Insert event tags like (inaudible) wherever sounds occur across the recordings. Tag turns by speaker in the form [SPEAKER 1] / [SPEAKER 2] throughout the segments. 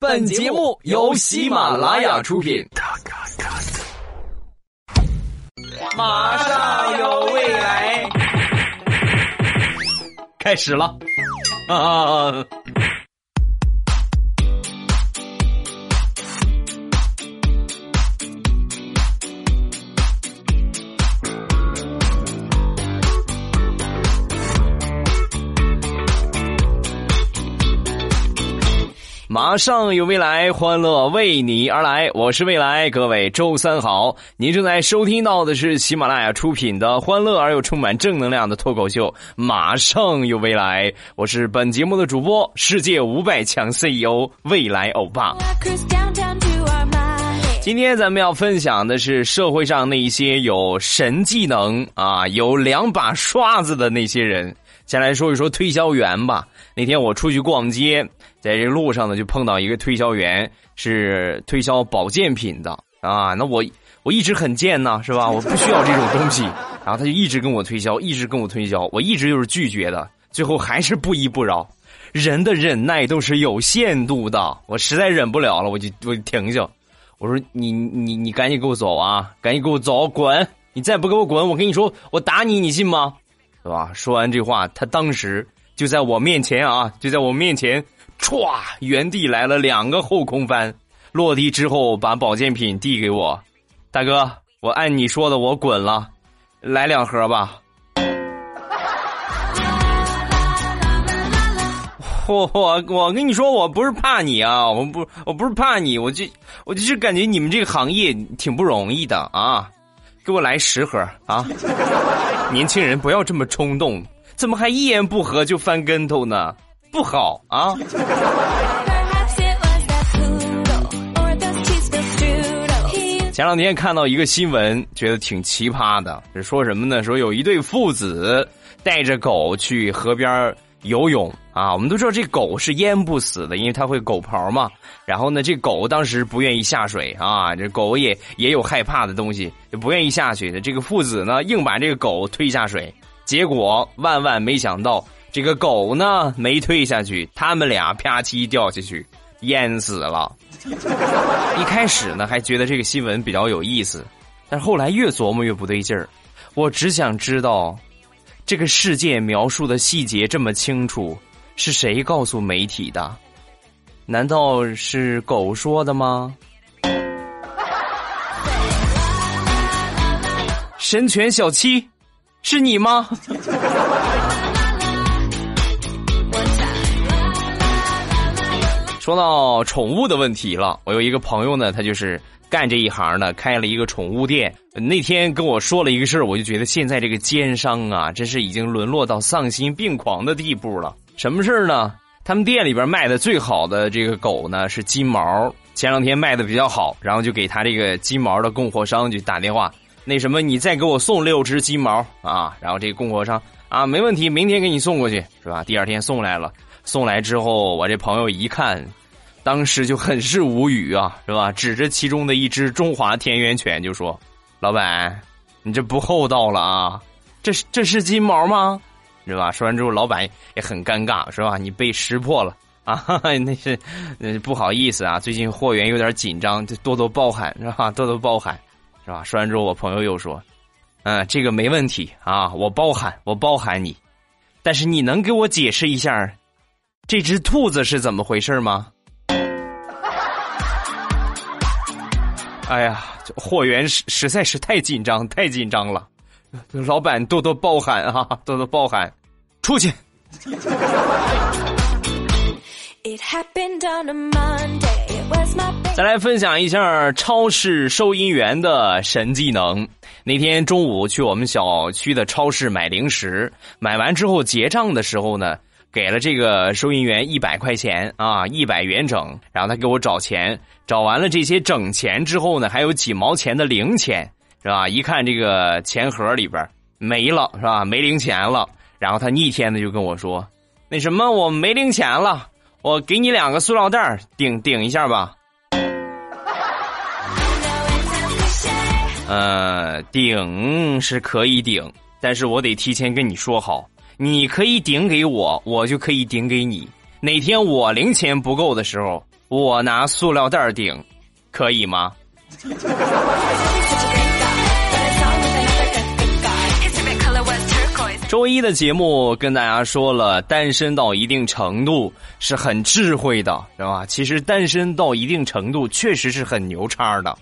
[SPEAKER 1] 本节目由喜马拉雅出品。马上有未来，开始了啊！马上有未来，欢乐为你而来。我是未来，各位周三好。您正在收听到的是喜马拉雅出品的欢乐而又充满正能量的脱口秀《马上有未来》。我是本节目的主播，世界五百强 CEO 未来欧巴。今天咱们要分享的是社会上那些有神技能啊、有两把刷子的那些人。先来说一说推销员吧。那天我出去逛街，在这路上呢，就碰到一个推销员，是推销保健品的啊。那我我一直很贱呐，是吧？我不需要这种东西，(laughs) 然后他就一直跟我推销，一直跟我推销，我一直就是拒绝的，最后还是不依不饶。人的忍耐都是有限度的，我实在忍不了了，我就我就停下。我说你你你赶紧给我走啊！赶紧给我走，滚！你再不给我滚，我跟你说，我打你，你信吗？是吧？说完这话，他当时就在我面前啊，就在我面前，歘，原地来了两个后空翻，落地之后把保健品递给我，大哥，我按你说的，我滚了，来两盒吧。我我我跟你说，我不是怕你啊，我不我不是怕你，我就我就是感觉你们这个行业挺不容易的啊，给我来十盒啊！年轻人不要这么冲动，怎么还一言不合就翻跟头呢？不好啊！(laughs) 前两天看到一个新闻，觉得挺奇葩的，是说什么呢？说有一对父子带着狗去河边游泳啊，我们都知道这狗是淹不死的，因为它会狗刨嘛。然后呢，这狗当时不愿意下水啊，这狗也也有害怕的东西，就不愿意下去的。这个父子呢，硬把这个狗推下水，结果万万没想到，这个狗呢没推下去，他们俩啪叽掉下去，淹死了。一开始呢，还觉得这个新闻比较有意思，但是后来越琢磨越不对劲儿。我只想知道。这个世界描述的细节这么清楚，是谁告诉媒体的？难道是狗说的吗？神犬小七，是你吗？说到宠物的问题了，我有一个朋友呢，他就是干这一行的，开了一个宠物店。那天跟我说了一个事儿，我就觉得现在这个奸商啊，真是已经沦落到丧心病狂的地步了。什么事儿呢？他们店里边卖的最好的这个狗呢是金毛，前两天卖的比较好，然后就给他这个金毛的供货商就打电话，那什么，你再给我送六只金毛啊？然后这个供货商啊，没问题，明天给你送过去，是吧？第二天送来了，送来之后，我这朋友一看。当时就很是无语啊，是吧？指着其中的一只中华田园犬就说：“老板，你这不厚道了啊！这是这是金毛吗？是吧？”说完之后，老板也很尴尬，是吧？你被识破了啊！那是不好意思啊，最近货源有点紧张，就多多包涵，是吧？多多包涵，是吧？说完之后，我朋友又说：“嗯，这个没问题啊，我包涵，我包涵你。但是你能给我解释一下，这只兔子是怎么回事吗？”哎呀，货源实实在是太紧张，太紧张了，老板多多包涵啊，多多包涵，出去。再来分享一下超市收银员的神技能。那天中午去我们小区的超市买零食，买完之后结账的时候呢。给了这个收银员一百块钱啊，一百元整，然后他给我找钱，找完了这些整钱之后呢，还有几毛钱的零钱，是吧？一看这个钱盒里边没了，是吧？没零钱了，然后他逆天的就跟我说：“那什么，我没零钱了，我给你两个塑料袋顶顶一下吧。(laughs) ”呃，顶是可以顶，但是我得提前跟你说好。你可以顶给我，我就可以顶给你。哪天我零钱不够的时候，我拿塑料袋顶，可以吗？(laughs) 周一的节目跟大家说了，单身到一定程度是很智慧的，是吧？其实单身到一定程度确实是很牛叉的。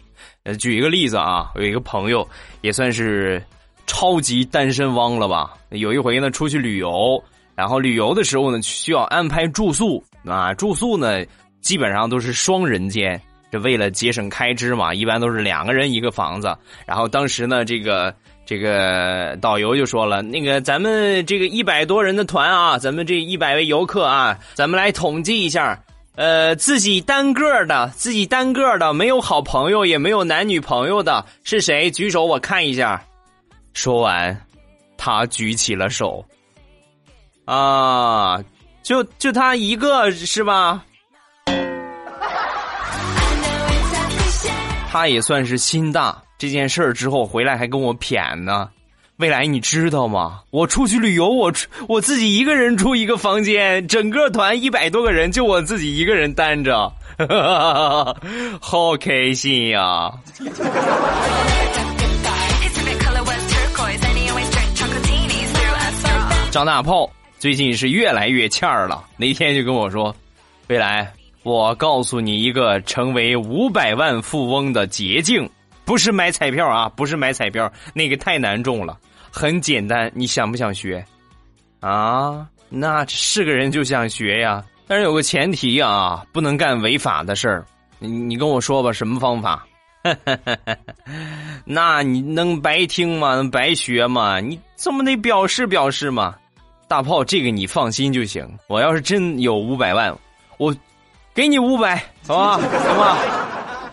[SPEAKER 1] 呃，举一个例子啊，有一个朋友也算是超级单身汪了吧？有一回呢，出去旅游，然后旅游的时候呢，需要安排住宿啊，住宿呢基本上都是双人间，这为了节省开支嘛，一般都是两个人一个房子。然后当时呢，这个。这个导游就说了：“那个咱们这个一百多人的团啊，咱们这一百位游客啊，咱们来统计一下，呃，自己单个的，自己单个的，没有好朋友，也没有男女朋友的是谁？举手，我看一下。”说完，他举起了手。啊，就就他一个是吧？他也算是心大。这件事儿之后回来还跟我谝呢，未来你知道吗？我出去旅游，我我自己一个人住一个房间，整个团一百多个人，就我自己一个人单着，(laughs) 好开心呀！张大炮最近是越来越欠儿了，那天就跟我说：“未来，我告诉你一个成为五百万富翁的捷径。”不是买彩票啊，不是买彩票，那个太难中了。很简单，你想不想学？啊，那是个人就想学呀。但是有个前提啊，不能干违法的事儿。你你跟我说吧，什么方法？(laughs) 那你能白听吗？能白学吗？你这么得表示表示嘛。大炮，这个你放心就行。我要是真有五百万，我给你五百，好吧？行吧？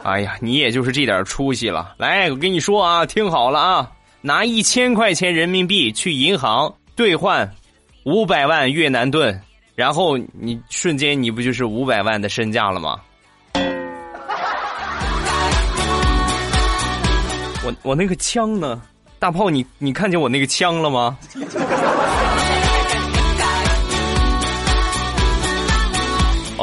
[SPEAKER 1] 哎呀，你也就是这点出息了。来，我跟你说啊，听好了啊，拿一千块钱人民币去银行兑换五百万越南盾，然后你瞬间你不就是五百万的身价了吗？我我那个枪呢？大炮，你你看见我那个枪了吗？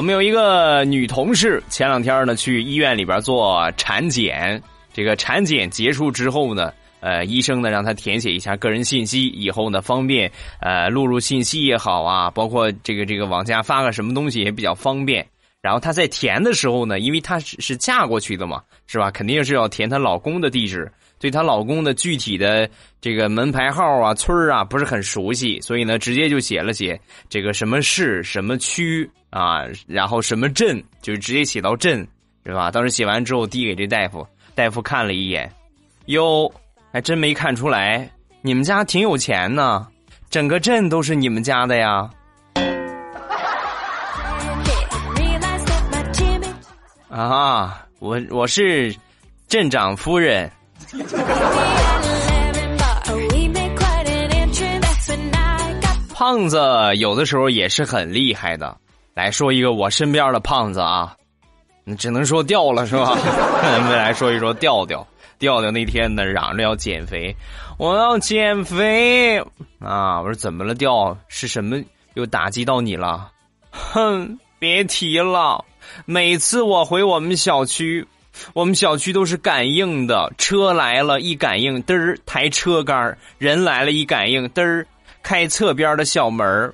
[SPEAKER 1] 我们有一个女同事，前两天呢去医院里边做产检。这个产检结束之后呢，呃，医生呢让她填写一下个人信息，以后呢方便呃录入信息也好啊，包括这个这个往家发个什么东西也比较方便。然后她在填的时候呢，因为她是是嫁过去的嘛，是吧？肯定是要填她老公的地址。对她老公的具体的这个门牌号啊、村啊不是很熟悉，所以呢，直接就写了写这个什么市、什么区啊，然后什么镇，就直接写到镇，是吧？当时写完之后递给这大夫，大夫看了一眼，哟，还真没看出来，你们家挺有钱呢，整个镇都是你们家的呀。(laughs) 啊，我我是镇长夫人。(laughs) 胖子有的时候也是很厉害的。来说一个我身边的胖子啊，你只能说掉了是吧？(laughs) 咱们来说一说调调。调调那天呢，嚷着要减肥，我要减肥啊！我说怎么了？调是什么又打击到你了？哼，别提了，每次我回我们小区。我们小区都是感应的，车来了，一感应，嘚儿抬车杆人来了，一感应，嘚儿开侧边的小门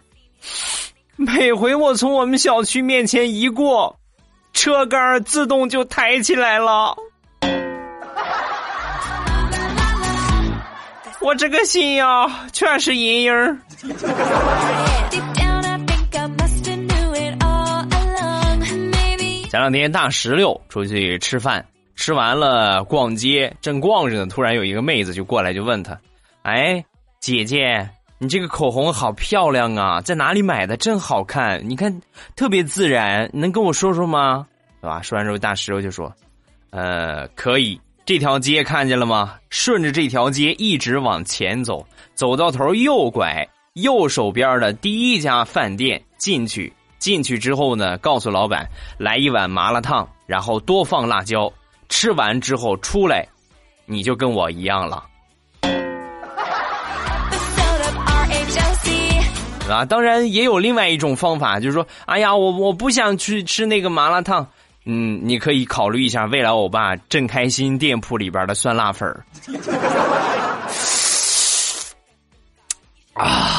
[SPEAKER 1] (laughs) 每回我从我们小区面前一过，车杆自动就抬起来了。我这个心呀，全是阴影。前两天大石榴出去吃饭，吃完了逛街，正逛着呢，突然有一个妹子就过来就问他：“哎，姐姐，你这个口红好漂亮啊，在哪里买的？真好看，你看特别自然，能跟我说说吗？对吧？”说完之后，大石榴就说：“呃，可以，这条街看见了吗？顺着这条街一直往前走，走到头右拐，右手边的第一家饭店进去。”进去之后呢，告诉老板来一碗麻辣烫，然后多放辣椒。吃完之后出来，你就跟我一样了。啊，当然也有另外一种方法，就是说，哎呀，我我不想去吃那个麻辣烫，嗯，你可以考虑一下未来欧巴正开心店铺里边的酸辣粉儿。啊！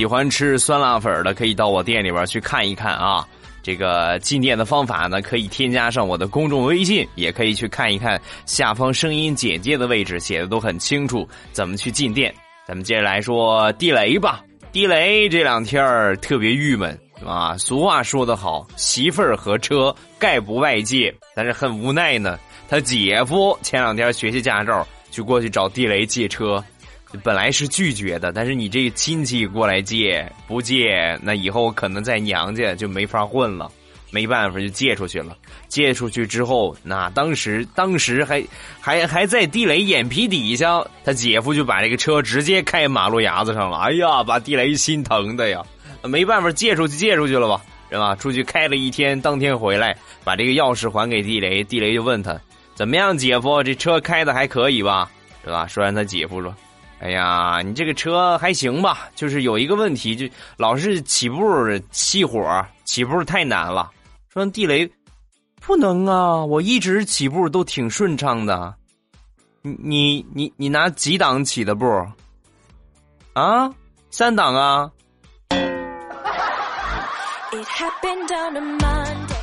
[SPEAKER 1] 喜欢吃酸辣粉的可以到我店里边去看一看啊。这个进店的方法呢，可以添加上我的公众微信，也可以去看一看下方声音简介的位置，写的都很清楚，怎么去进店。咱们接着来说地雷吧。地雷这两天儿特别郁闷啊！俗话说得好，媳妇儿和车概不外借，但是很无奈呢。他姐夫前两天学习驾照，就过去找地雷借车，本来是拒绝的，但是你这个亲戚过来借，不借，那以后可能在娘家就没法混了。没办法，就借出去了。借出去之后，那当时当时还还还在地雷眼皮底下，他姐夫就把这个车直接开马路牙子上了。哎呀，把地雷心疼的呀！没办法，借出去借出去了吧，是吧？出去开了一天，当天回来，把这个钥匙还给地雷。地雷就问他怎么样，姐夫，这车开的还可以吧？是吧？说完，他姐夫说：“哎呀，你这个车还行吧？就是有一个问题，就老是起步熄火，起步太难了。”说地雷，不能啊！我一直起步都挺顺畅的。你你你你拿几档起的步？啊，三档啊！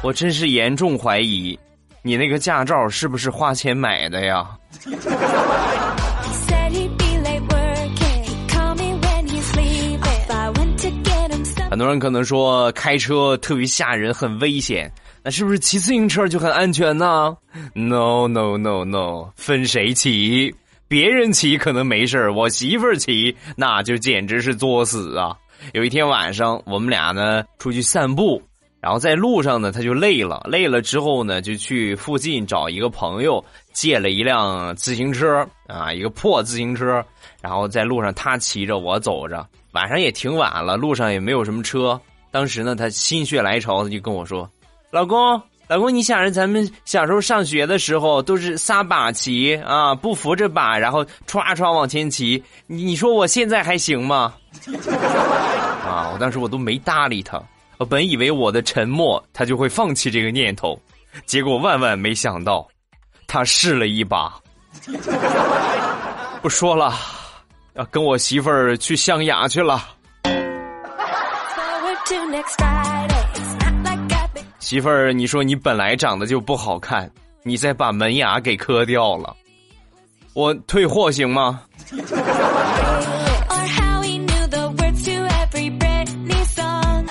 [SPEAKER 1] 我真是严重怀疑，你那个驾照是不是花钱买的呀？很多人可能说开车特别吓人，很危险。那是不是骑自行车就很安全呢？No No No No，分谁骑？别人骑可能没事我媳妇儿骑那就简直是作死啊！有一天晚上，我们俩呢出去散步，然后在路上呢，他就累了，累了之后呢，就去附近找一个朋友借了一辆自行车啊，一个破自行车，然后在路上他骑着，我走着。晚上也挺晚了，路上也没有什么车。当时呢，他心血来潮，他就跟我说：“老公，老公，你想着咱们小时候上学的时候都是撒把骑啊，不扶着把，然后歘歘往前骑。你你说我现在还行吗？” (laughs) 啊！我当时我都没搭理他。我本以为我的沉默他就会放弃这个念头，结果万万没想到，他试了一把。(laughs) 不说了。要跟我媳妇儿去象牙去了。媳妇儿，你说你本来长得就不好看，你再把门牙给磕掉了，我退货行吗？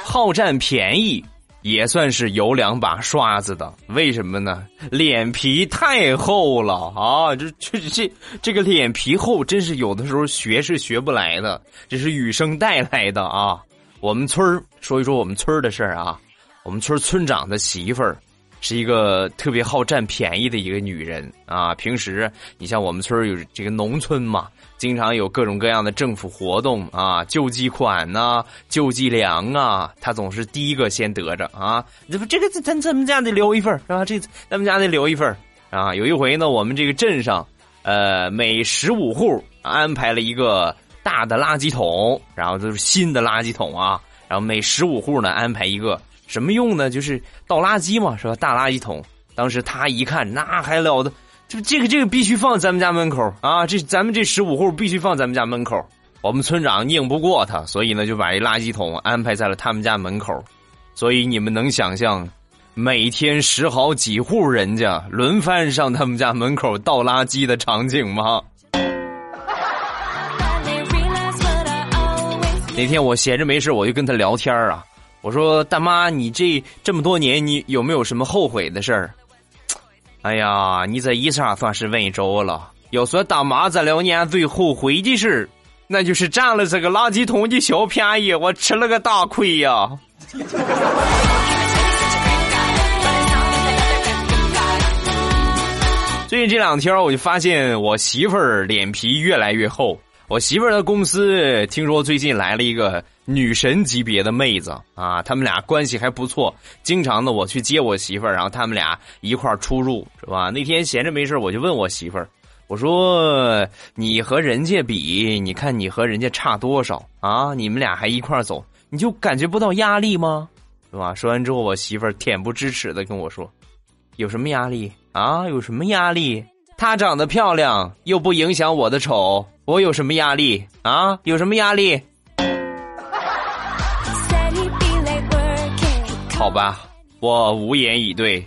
[SPEAKER 1] 好占便宜。也算是有两把刷子的，为什么呢？脸皮太厚了啊！这这这这个脸皮厚，真是有的时候学是学不来的，这是与生带来的啊！我们村说一说我们村的事儿啊，我们村村长的媳妇儿。是一个特别好占便宜的一个女人啊！平时你像我们村有这个农村嘛，经常有各种各样的政府活动啊，救济款呐，救济粮啊，他总是第一个先得着啊！这不这个咱咱们家得留一份是吧？这咱们家得留一份啊！有一回呢，我们这个镇上，呃，每十五户安排了一个大的垃圾桶，然后都是新的垃圾桶啊，然后每十五户呢安排一个。什么用呢？就是倒垃圾嘛，是吧？大垃圾桶。当时他一看，那还了得，就这个这个必须放咱们家门口啊！这咱们这十五户必须放咱们家门口。我们村长拧不过他，所以呢就把这垃圾桶安排在了他们家门口。所以你们能想象，每天十好几户人家轮番上他们家门口倒垃圾的场景吗？那天我闲着没事，我就跟他聊天啊。我说大妈，你这这么多年，你有没有什么后悔的事儿？哎呀，你这一下算是问着了。要说大妈这两年最后悔的事那就是占了这个垃圾桶的小便宜，我吃了个大亏呀。(laughs) 最近这两天，我就发现我媳妇儿脸皮越来越厚。我媳妇儿的公司听说最近来了一个女神级别的妹子啊，他们俩关系还不错，经常的我去接我媳妇儿，然后他们俩一块出入，是吧？那天闲着没事我就问我媳妇儿，我说你和人家比，你看你和人家差多少啊？你们俩还一块走，你就感觉不到压力吗？是吧？说完之后，我媳妇儿恬不知耻的跟我说：“有什么压力啊？有什么压力？她长得漂亮又不影响我的丑，我有什么压力啊？有什么压力？”好吧，我无言以对。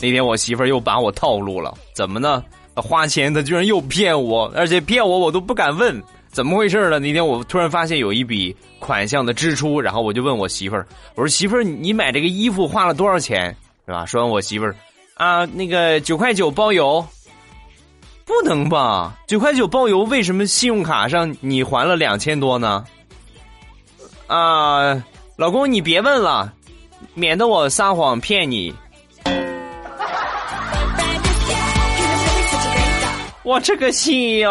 [SPEAKER 1] 那天我媳妇儿又把我套路了，怎么呢？花钱她居然又骗我，而且骗我我都不敢问怎么回事了。那天我突然发现有一笔款项的支出，然后我就问我媳妇儿：“我说媳妇儿，你买这个衣服花了多少钱？是吧？”说完我媳妇儿啊，那个九块九包邮。不能吧？九块九包邮，为什么信用卡上你还了两千多呢？啊，老公你别问了，免得我撒谎骗你。(laughs) 我这个心呀！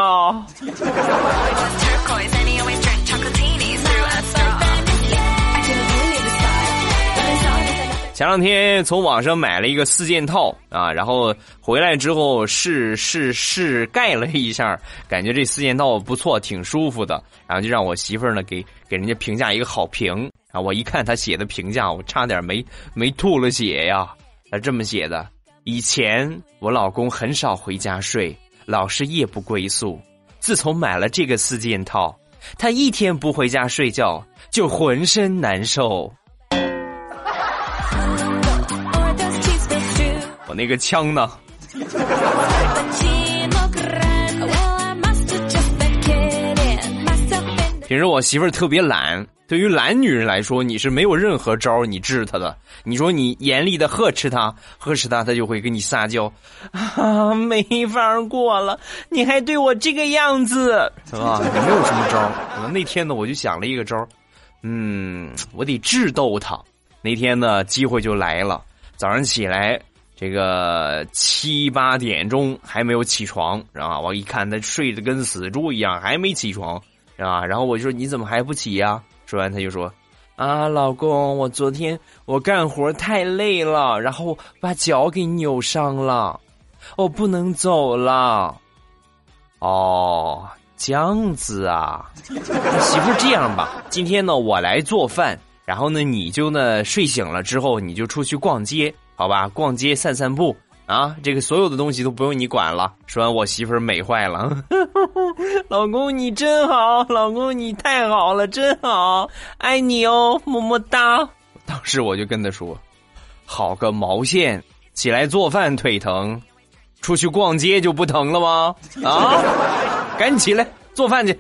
[SPEAKER 1] 前两天从网上买了一个四件套啊，然后回来之后试试试盖了一下，感觉这四件套不错，挺舒服的。然后就让我媳妇儿呢给给人家评价一个好评 (laughs) 啊。我一看他写的评价，我差点没没吐了血呀。他这么写的：以前我老公很少回家睡，老是夜不归宿。自从买了这个四件套，他一天不回家睡觉就浑身难受。我那个枪呢？(laughs) 平时我媳妇儿特别懒，对于懒女人来说，你是没有任何招你治她的。你说你严厉的呵斥她，呵斥她，她就会跟你撒娇，(laughs) 啊，没法过了，你还对我这个样子，是吧？你没有什么招。那天呢，我就想了一个招，嗯，我得智斗她。那天呢，机会就来了，早上起来。这个七八点钟还没有起床，是吧？我一看他睡得跟死猪一样，还没起床，是吧？然后我就说：“你怎么还不起呀？”说完他就说：“啊，老公，我昨天我干活太累了，然后把脚给扭伤了，我不能走了。”哦，这样子啊，媳妇这样吧，今天呢我来做饭，然后呢你就呢睡醒了之后你就出去逛街。好吧，逛街散散步啊，这个所有的东西都不用你管了。说完，我媳妇儿美坏了，(laughs) 老公你真好，老公你太好了，真好，爱你哦，么么哒。当时我就跟他说：“好个毛线，起来做饭腿疼，出去逛街就不疼了吗？啊，(laughs) 赶紧起来做饭去。”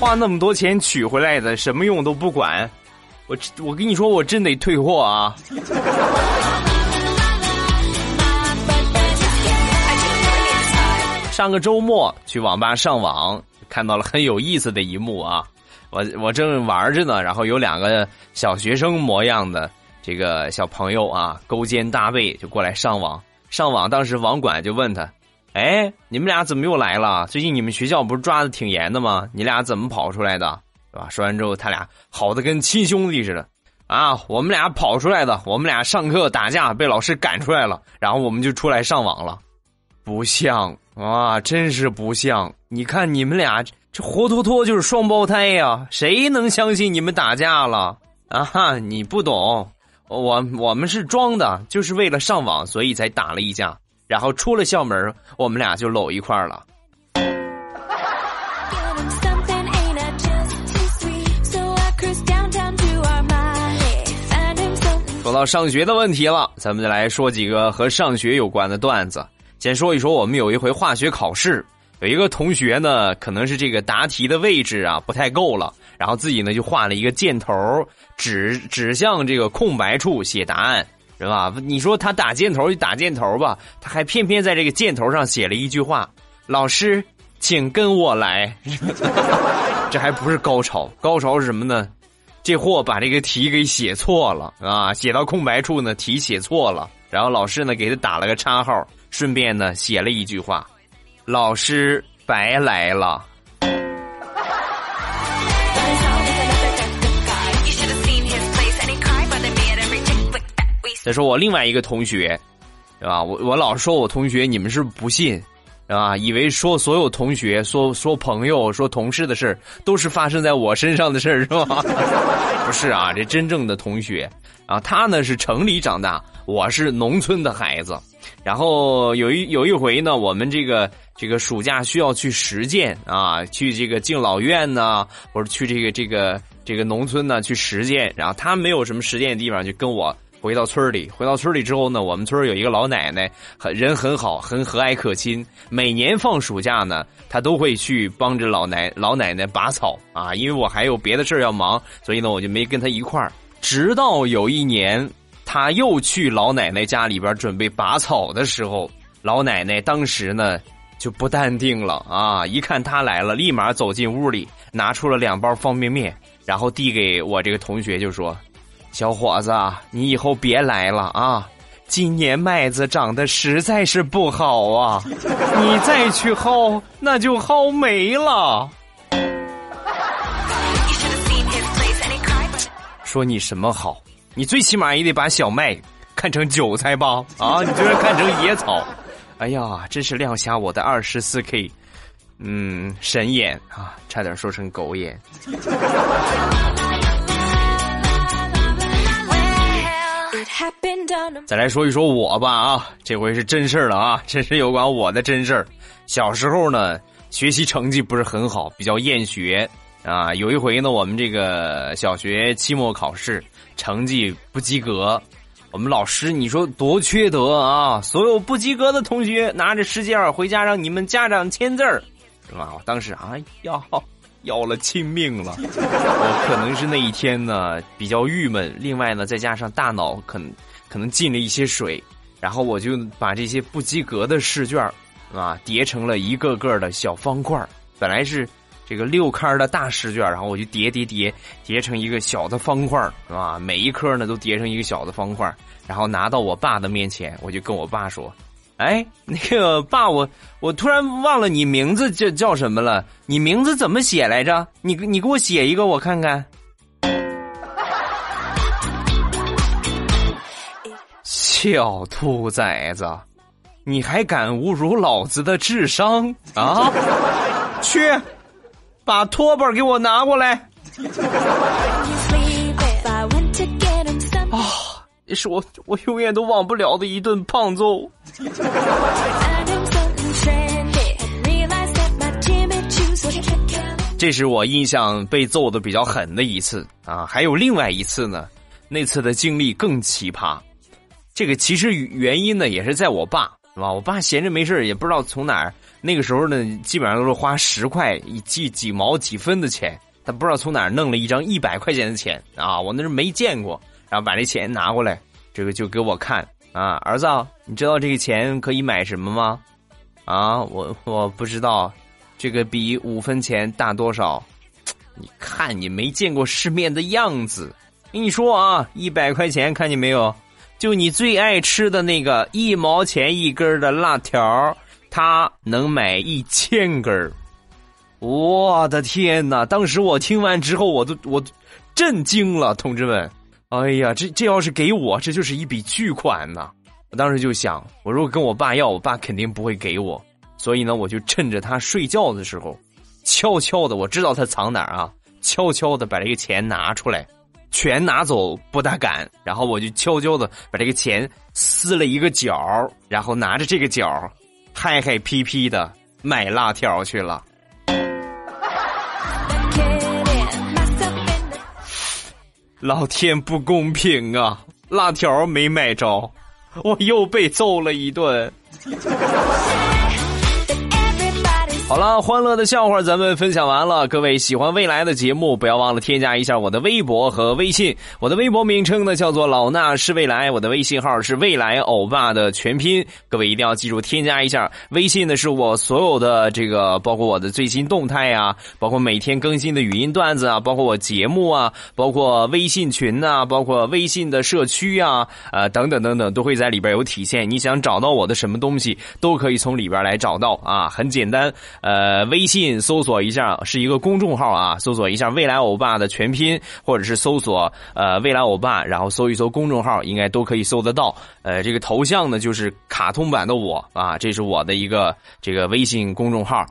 [SPEAKER 1] 花那么多钱取回来的，什么用都不管。我我跟你说，我真得退货啊！上个周末去网吧上网，看到了很有意思的一幕啊！我我正玩着呢，然后有两个小学生模样的这个小朋友啊，勾肩搭背就过来上网。上网当时网管就问他：“哎，你们俩怎么又来了？最近你们学校不是抓的挺严的吗？你俩怎么跑出来的？”啊？说完之后，他俩好的跟亲兄弟似的，啊，我们俩跑出来的，我们俩上课打架被老师赶出来了，然后我们就出来上网了，不像啊，真是不像！你看你们俩这活脱脱就是双胞胎呀，谁能相信你们打架了啊哈？你不懂，我我们是装的，就是为了上网，所以才打了一架，然后出了校门，我们俩就搂一块了。说到上学的问题了，咱们就来说几个和上学有关的段子。先说一说，我们有一回化学考试，有一个同学呢，可能是这个答题的位置啊不太够了，然后自己呢就画了一个箭头，指指向这个空白处写答案，是吧？你说他打箭头就打箭头吧，他还偏偏在这个箭头上写了一句话：“老师，请跟我来。(laughs) ”这还不是高潮，高潮是什么呢？这货把这个题给写错了啊，写到空白处呢，题写错了，然后老师呢给他打了个叉号，顺便呢写了一句话：“老师白来了。”再说我另外一个同学，是吧？我我老说我同学，你们是不,是不信？啊？以为说所有同学、说说朋友、说同事的事都是发生在我身上的事儿，是吧？(laughs) 不是啊，这真正的同学啊，他呢是城里长大，我是农村的孩子。然后有一有一回呢，我们这个这个暑假需要去实践啊，去这个敬老院呢，或者去这个这个这个农村呢去实践。然后他没有什么实践的地方，就跟我回到村里。回到村里之后呢，我们村有一个老奶奶，很人很好，很和蔼可亲。每年放暑假呢，他都会去帮着老奶 (laughs) 老奶奶拔草啊。因为我还有别的事要忙，所以呢，我就没跟他一块儿。直到有一年。他又去老奶奶家里边准备拔草的时候，老奶奶当时呢就不淡定了啊！一看他来了，立马走进屋里，拿出了两包方便面，然后递给我这个同学，就说：“小伙子，你以后别来了啊！今年麦子长得实在是不好啊，(laughs) 你再去薅，那就薅没了。”说你什么好？你最起码也得把小麦看成韭菜吧？啊，你居然看成野草！哎呀，真是亮瞎我的二十四 K，嗯，神眼啊，差点说成狗眼。再来说一说我吧啊，这回是真事儿了啊，这是有关我的真事儿。小时候呢，学习成绩不是很好，比较厌学啊。有一回呢，我们这个小学期末考试。成绩不及格，我们老师你说多缺德啊！所有不及格的同学拿着试卷回家让你们家长签字儿，是吧？我当时哎呀，要了亲命了！我可能是那一天呢比较郁闷，另外呢再加上大脑可能可能进了一些水，然后我就把这些不及格的试卷啊叠成了一个个的小方块本来是。这个六刊的大试卷，然后我就叠叠叠叠成一个小的方块是吧？每一科呢都叠成一个小的方块然后拿到我爸的面前，我就跟我爸说：“哎，那个爸，我我突然忘了你名字叫叫什么了？你名字怎么写来着？你你给我写一个我看看。”小兔崽子，你还敢侮辱老子的智商啊？去！把拖把给我拿过来！是我我永远都忘不了的一顿胖揍。这是我印象被揍的比较狠的一次啊！还有另外一次呢，那次的经历更奇葩。这个其实原因呢，也是在我爸，是吧？我爸闲着没事也不知道从哪儿。那个时候呢，基本上都是花十块几几毛几分的钱，他不知道从哪儿弄了一张一百块钱的钱啊！我那是没见过，然后把这钱拿过来，这个就给我看啊，儿子，你知道这个钱可以买什么吗？啊，我我不知道，这个比五分钱大多少？你看你没见过世面的样子，跟你说啊，一百块钱看见没有？就你最爱吃的那个一毛钱一根的辣条。他能买一千根，我的天哪！当时我听完之后，我都我震惊了，同志们！哎呀，这这要是给我，这就是一笔巨款呐！我当时就想，我如果跟我爸要，我爸肯定不会给我，所以呢，我就趁着他睡觉的时候，悄悄的，我知道他藏哪儿啊，悄悄的把这个钱拿出来，全拿走不大敢，然后我就悄悄的把这个钱撕了一个角，然后拿着这个角。嗨嗨皮皮的买辣条去了，老天不公平啊！辣条没买着，我又被揍了一顿。好了，欢乐的笑话咱们分享完了。各位喜欢未来的节目，不要忘了添加一下我的微博和微信。我的微博名称呢叫做老衲是未来，我的微信号是未来欧巴的全拼。各位一定要记住添加一下。微信呢是我所有的这个，包括我的最新动态啊，包括每天更新的语音段子啊，包括我节目啊，包括微信群呐，包括微信的社区啊，呃等等等等，都会在里边有体现。你想找到我的什么东西，都可以从里边来找到啊，很简单。呃，微信搜索一下，是一个公众号啊，搜索一下“未来欧巴”的全拼，或者是搜索呃“未来欧巴”，然后搜一搜公众号，应该都可以搜得到。呃，这个头像呢，就是卡通版的我啊，这是我的一个这个微信公众号。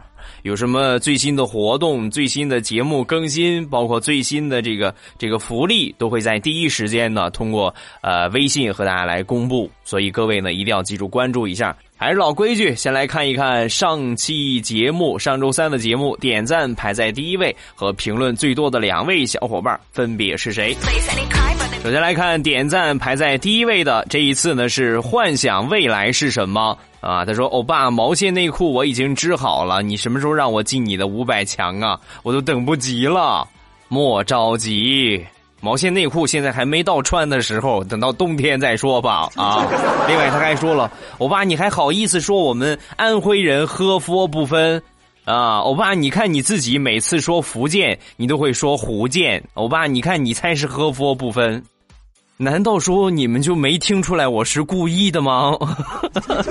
[SPEAKER 1] 有什么最新的活动、最新的节目更新，包括最新的这个这个福利，都会在第一时间呢通过呃微信和大家来公布。所以各位呢一定要记住关注一下。还是老规矩，先来看一看上期节目，上周三的节目点赞排在第一位和评论最多的两位小伙伴分别是谁？首先来看点赞排在第一位的，这一次呢是幻想未来是什么？啊，他说：“欧巴，毛线内裤我已经织好了，你什么时候让我进你的五百强啊？我都等不及了。莫着急，毛线内裤现在还没到穿的时候，等到冬天再说吧。(laughs) 啊，另外他还说了，欧巴，你还好意思说我们安徽人喝佛不分？啊，欧巴，你看你自己每次说福建，你都会说福建。欧巴，你看你才是喝佛不分。”难道说你们就没听出来我是故意的吗？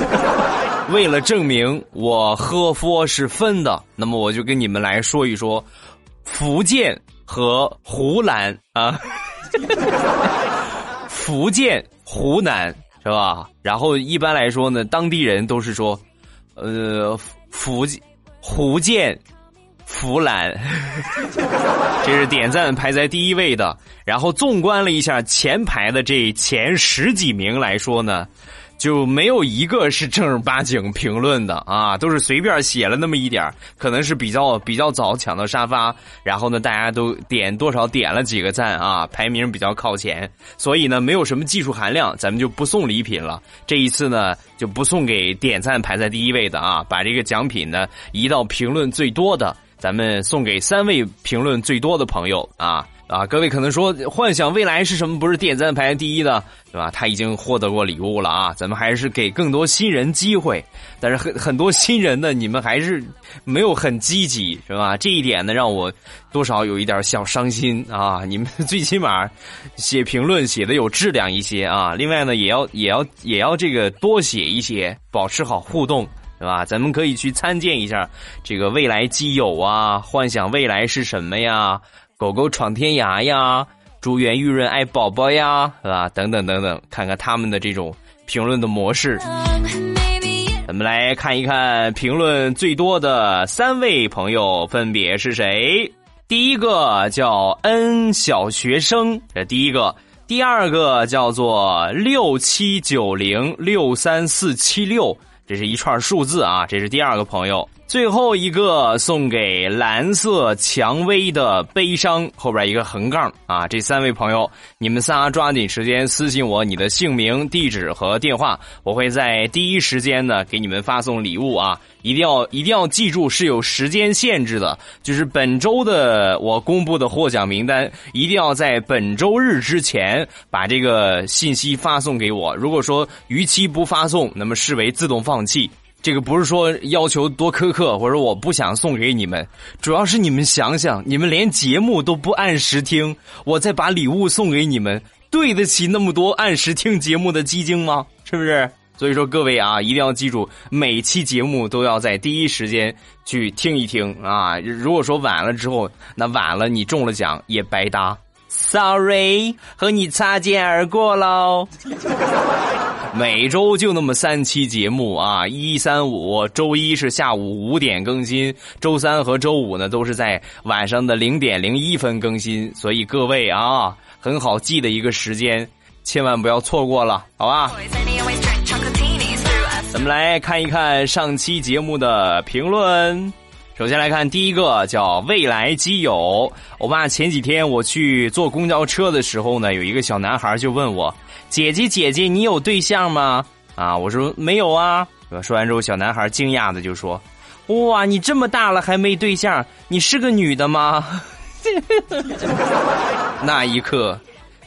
[SPEAKER 1] (laughs) 为了证明我喝佛是分的，那么我就跟你们来说一说福建和湖南啊，(laughs) 福建、湖南是吧？然后一般来说呢，当地人都是说，呃，福建、福建。弗兰，(laughs) 这是点赞排在第一位的。然后纵观了一下前排的这前十几名来说呢，就没有一个是正儿八经评论的啊，(laughs) 都是随便写了那么一点可能是比较比较早抢到沙发，然后呢大家都点多少点了几个赞啊，排名比较靠前，所以呢没有什么技术含量，咱们就不送礼品了。这一次呢就不送给点赞排在第一位的啊，把这个奖品呢移到评论最多的。咱们送给三位评论最多的朋友啊啊！各位可能说，幻想未来是什么？不是点赞排第一的，对吧？他已经获得过礼物了啊！咱们还是给更多新人机会，但是很 (laughs) 很多新人呢，你们还是没有很积极，是吧？这一点呢，让我多少有一点小伤心啊！你们最起码写评论写的有质量一些啊！另外呢，也要也要也要这个多写一些，保持好互动。是吧？咱们可以去参见一下这个未来基友啊，幻想未来是什么呀？狗狗闯天涯呀，珠圆玉润爱宝宝呀，是吧？等等等等，看看他们的这种评论的模式。咱们来看一看评论最多的三位朋友分别是谁？第一个叫 N 小学生，这第一个；第二个叫做六七九零六三四七六。这是一串数字啊，这是第二个朋友。最后一个送给蓝色蔷薇的悲伤，后边一个横杠啊！这三位朋友，你们仨抓紧时间私信我你的姓名、地址和电话，我会在第一时间呢给你们发送礼物啊！一定要一定要记住是有时间限制的，就是本周的我公布的获奖名单，一定要在本周日之前把这个信息发送给我。如果说逾期不发送，那么视为自动放弃。这个不是说要求多苛刻，或者我不想送给你们，主要是你们想想，你们连节目都不按时听，我再把礼物送给你们，对得起那么多按时听节目的基金吗？是不是？所以说各位啊，一定要记住，每期节目都要在第一时间去听一听啊！如果说晚了之后，那晚了你中了奖也白搭，sorry，和你擦肩而过喽。每周就那么三期节目啊，一三五，周一是下午五点更新，周三和周五呢都是在晚上的零点零一分更新，所以各位啊，很好记的一个时间，千万不要错过了，好吧？咱们来看一看上期节目的评论，首先来看第一个叫未来基友，我爸前几天我去坐公交车的时候呢，有一个小男孩就问我。姐姐，姐姐，你有对象吗？啊，我说没有啊。说完之后，小男孩惊讶的就说：“哇，你这么大了还没对象？你是个女的吗？” (laughs) 那一刻，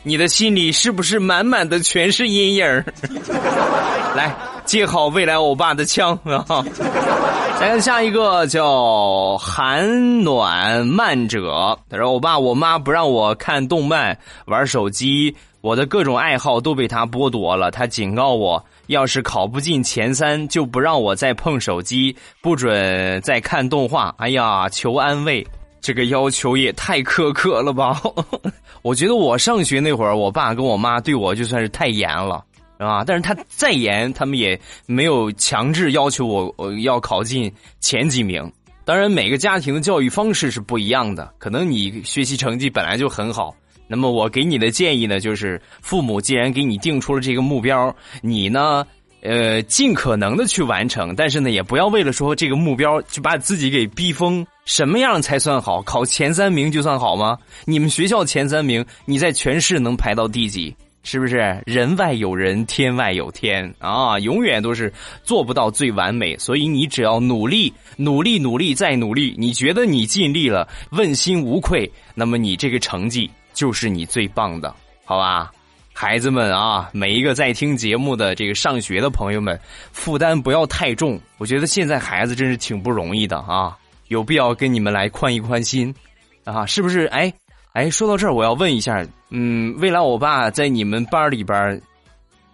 [SPEAKER 1] 你的心里是不是满满的全是阴影？(laughs) 来接好未来欧巴的枪啊！(laughs) 来看下一个叫寒暖漫者，他说：“欧巴，我妈不让我看动漫、玩手机。”我的各种爱好都被他剥夺了，他警告我要是考不进前三，就不让我再碰手机，不准再看动画。哎呀，求安慰！这个要求也太苛刻了吧？(laughs) 我觉得我上学那会儿，我爸跟我妈对我就算是太严了，是吧？但是他再严，他们也没有强制要求我我要考进前几名。当然，每个家庭的教育方式是不一样的，可能你学习成绩本来就很好。那么我给你的建议呢，就是父母既然给你定出了这个目标，你呢，呃，尽可能的去完成，但是呢，也不要为了说这个目标就把自己给逼疯。什么样才算好？考前三名就算好吗？你们学校前三名，你在全市能排到第几？是不是？人外有人，天外有天啊！永远都是做不到最完美，所以你只要努力，努力，努力，再努力。你觉得你尽力了，问心无愧，那么你这个成绩。就是你最棒的，好吧，孩子们啊，每一个在听节目的这个上学的朋友们，负担不要太重。我觉得现在孩子真是挺不容易的啊，有必要跟你们来宽一宽心，啊，是不是？哎，哎，说到这儿，我要问一下，嗯，未来我爸在你们班里边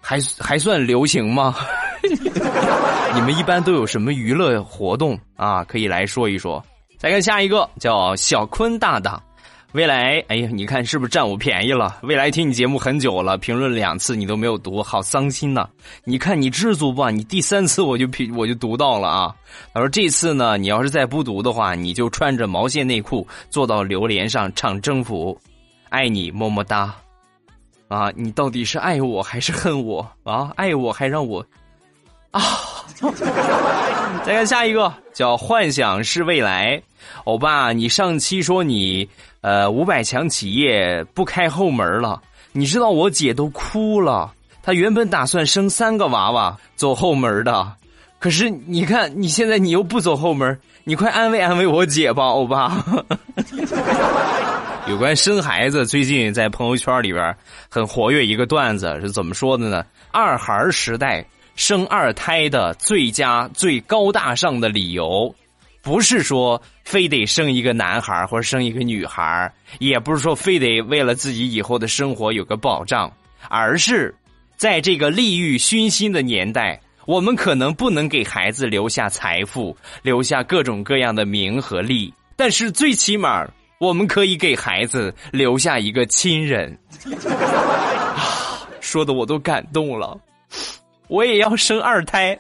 [SPEAKER 1] 还还算流行吗？(laughs) 你们一般都有什么娱乐活动啊？可以来说一说。再看下一个，叫小坤大大。未来，哎呀，你看是不是占我便宜了？未来听你节目很久了，评论两次你都没有读，好伤心呐！你看你知足吧，你第三次我就评 (laughs) 我就读到了啊。他说这次呢，你要是再不读的话，你就穿着毛线内裤坐到榴莲上唱征服，爱你么么哒。啊，你到底是爱我还是恨我啊？爱我还让我啊？(laughs) 再看下一个，叫幻想是未来。欧巴，你上期说你。呃，五百强企业不开后门了，你知道我姐都哭了。她原本打算生三个娃娃走后门的，可是你看你现在你又不走后门，你快安慰安慰我姐吧，欧巴。(laughs) 有关生孩子，最近在朋友圈里边很活跃一个段子是怎么说的呢？二孩时代生二胎的最佳最高大上的理由。不是说非得生一个男孩或者生一个女孩也不是说非得为了自己以后的生活有个保障，而是在这个利欲熏心的年代，我们可能不能给孩子留下财富，留下各种各样的名和利，但是最起码我们可以给孩子留下一个亲人。(laughs) 说的我都感动了，我也要生二胎。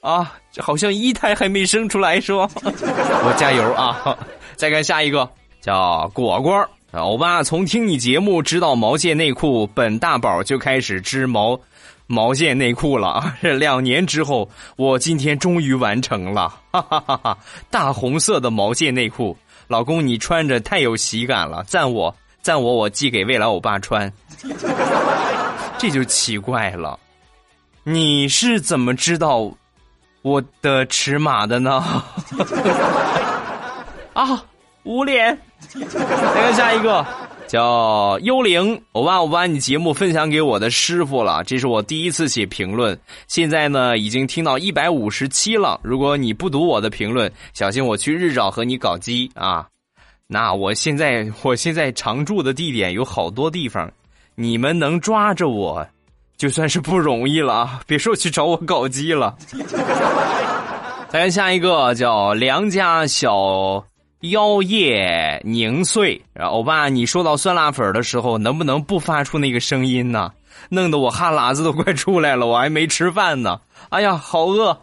[SPEAKER 1] 啊，好像一胎还没生出来是吧？(laughs) 我加油啊！(laughs) 再看下一个，叫果果。欧巴从听你节目知道毛线内裤，本大宝就开始织毛毛线内裤了。(laughs) 两年之后，我今天终于完成了，哈哈哈哈！大红色的毛线内裤，老公你穿着太有喜感了，赞我赞我，我寄给未来欧巴穿。这就奇怪了，你是怎么知道？我的尺码的呢？(laughs) 啊，捂脸！再看下一个，叫幽灵。我把我把你节目分享给我的师傅了，这是我第一次写评论。现在呢，已经听到一百五十七了。如果你不读我的评论，小心我去日照和你搞基啊！那我现在我现在常住的地点有好多地方，你们能抓着我？就算是不容易了啊！别说去找我搞基了。(laughs) 再看下一个，叫梁家小妖夜凝碎。欧巴，你说到酸辣粉的时候，能不能不发出那个声音呢？弄得我哈喇子都快出来了，我还没吃饭呢。哎呀，好饿。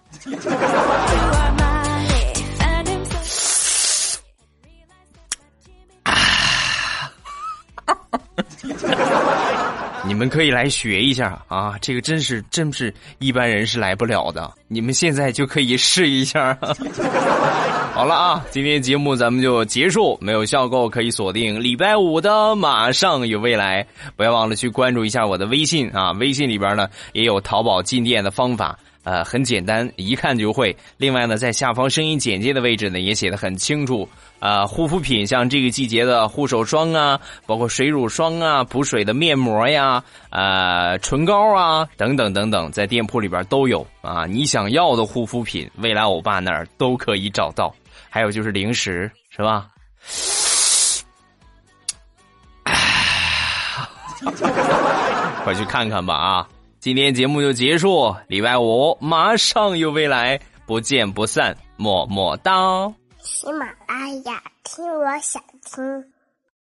[SPEAKER 1] 你们可以来学一下啊！这个真是真是一般人是来不了的。你们现在就可以试一下。(laughs) 好了啊，今天节目咱们就结束。没有笑够可以锁定礼拜五的马上有未来。不要忘了去关注一下我的微信啊！微信里边呢也有淘宝进店的方法。呃，很简单，一看就会。另外呢，在下方声音简介的位置呢，也写的很清楚。啊，护肤品像这个季节的护手霜啊，包括水乳霜啊，补水的面膜呀，呃，唇膏啊，等等等等，在店铺里边都有啊。你想要的护肤品，未来欧巴那儿都可以找到。还有就是零食，是吧？(laughs) 快去看看吧啊！今天节目就结束，礼拜五马上有未来，不见不散，么么哒。
[SPEAKER 2] 喜马拉雅，听我想听。